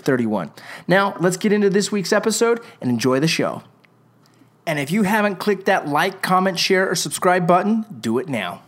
31. Now, let's get into this week's episode and enjoy the show. And if you haven't clicked that like, comment, share, or subscribe button, do it now.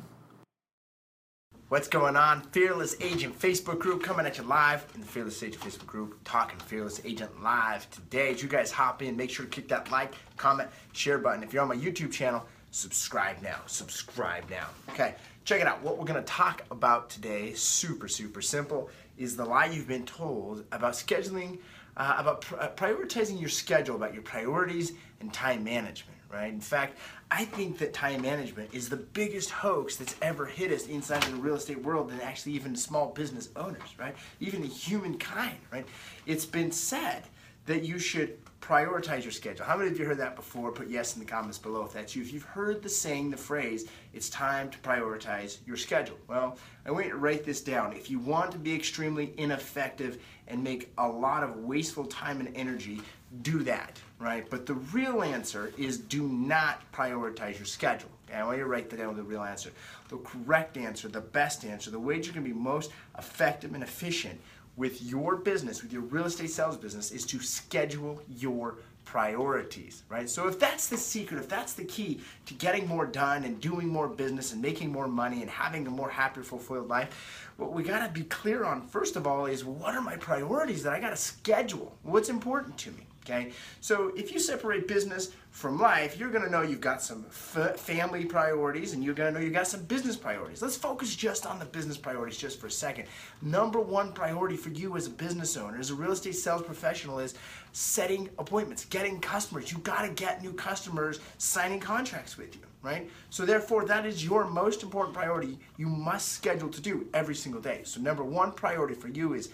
What's going on? Fearless Agent Facebook group coming at you live in the Fearless Agent Facebook group, talking Fearless Agent live today. As you guys hop in, make sure to click that like, comment, share button. If you're on my YouTube channel, subscribe now. Subscribe now. Okay, check it out. What we're going to talk about today, super, super simple, is the lie you've been told about scheduling, uh, about pr- uh, prioritizing your schedule, about your priorities and time management right? In fact, I think that time management is the biggest hoax that's ever hit us inside of the real estate world and actually even small business owners, right? Even the humankind, right? It's been said that you should prioritize your schedule. How many of you heard that before? Put yes in the comments below if that's you. If you've heard the saying, the phrase, it's time to prioritize your schedule. Well, I want you to write this down. If you want to be extremely ineffective and make a lot of wasteful time and energy, do that, right? But the real answer is do not prioritize your schedule. Okay? I want you to write that down, the real answer. The correct answer, the best answer, the way you're going to be most effective and efficient with your business, with your real estate sales business, is to schedule your priorities, right? So if that's the secret, if that's the key to getting more done and doing more business and making more money and having a more happy, fulfilled life, what we got to be clear on first of all is what are my priorities that I got to schedule? What's important to me? Okay, so if you separate business from life, you're gonna know you've got some family priorities and you're gonna know you've got some business priorities. Let's focus just on the business priorities just for a second. Number one priority for you as a business owner, as a real estate sales professional, is setting appointments, getting customers. You gotta get new customers signing contracts with you, right? So, therefore, that is your most important priority you must schedule to do every single day. So, number one priority for you is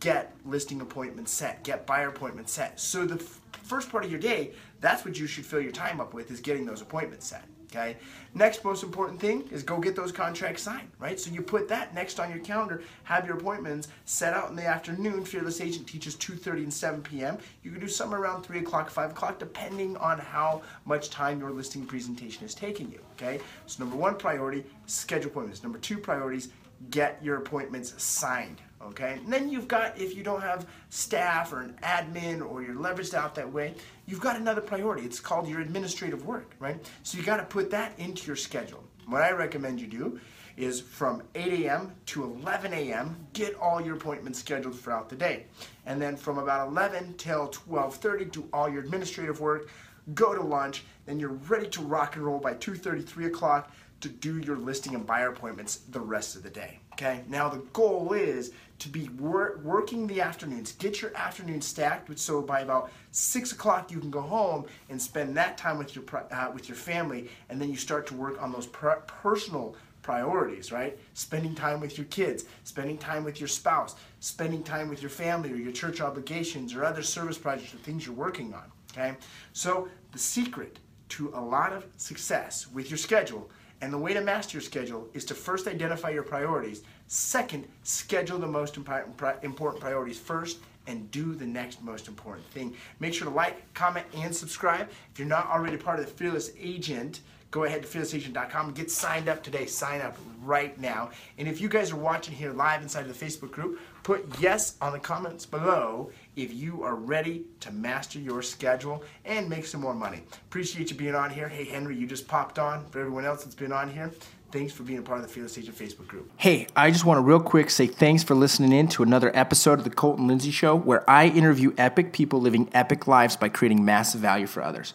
get listing appointments set, get buyer appointments set. So the f- first part of your day, that's what you should fill your time up with is getting those appointments set. Okay. Next most important thing is go get those contracts signed, right? So you put that next on your calendar, have your appointments set out in the afternoon. Fearless Agent teaches 2:30 and 7 p.m. You can do somewhere around 3 o'clock, 5 o'clock, depending on how much time your listing presentation is taking you. Okay. So number one priority, schedule appointments. Number two priorities, get your appointments signed okay? And then you've got, if you don't have staff or an admin or you're leveraged out that way, you've got another priority. It's called your administrative work, right? So you got to put that into your schedule. What I recommend you do is from 8 a.m. to 11 a.m. get all your appointments scheduled throughout the day. And then from about 11 till 12:30 do all your administrative work, go to lunch, then you're ready to rock and roll by 2:30, 3 o'clock to do your listing and buyer appointments the rest of the day. Okay, now the goal is to be wor- working the afternoons. Get your afternoon stacked, so by about six o'clock you can go home and spend that time with your uh, with your family, and then you start to work on those per- personal priorities. Right, spending time with your kids, spending time with your spouse, spending time with your family or your church obligations or other service projects or things you're working on. Okay, so the secret to a lot of success with your schedule and the way to master your schedule is to first identify your priorities. Second, schedule the most important priorities first and do the next most important thing. Make sure to like, comment, and subscribe. If you're not already part of the Fearless Agent, go ahead to fearlessagent.com get signed up today. Sign up right now. And if you guys are watching here live inside of the Facebook group, put yes on the comments below if you are ready to master your schedule and make some more money. Appreciate you being on here. Hey, Henry, you just popped on. For everyone else that's been on here, Thanks for being a part of the Fearless Agent Facebook group. Hey, I just want to real quick say thanks for listening in to another episode of the Colton Lindsay Show, where I interview epic people living epic lives by creating massive value for others.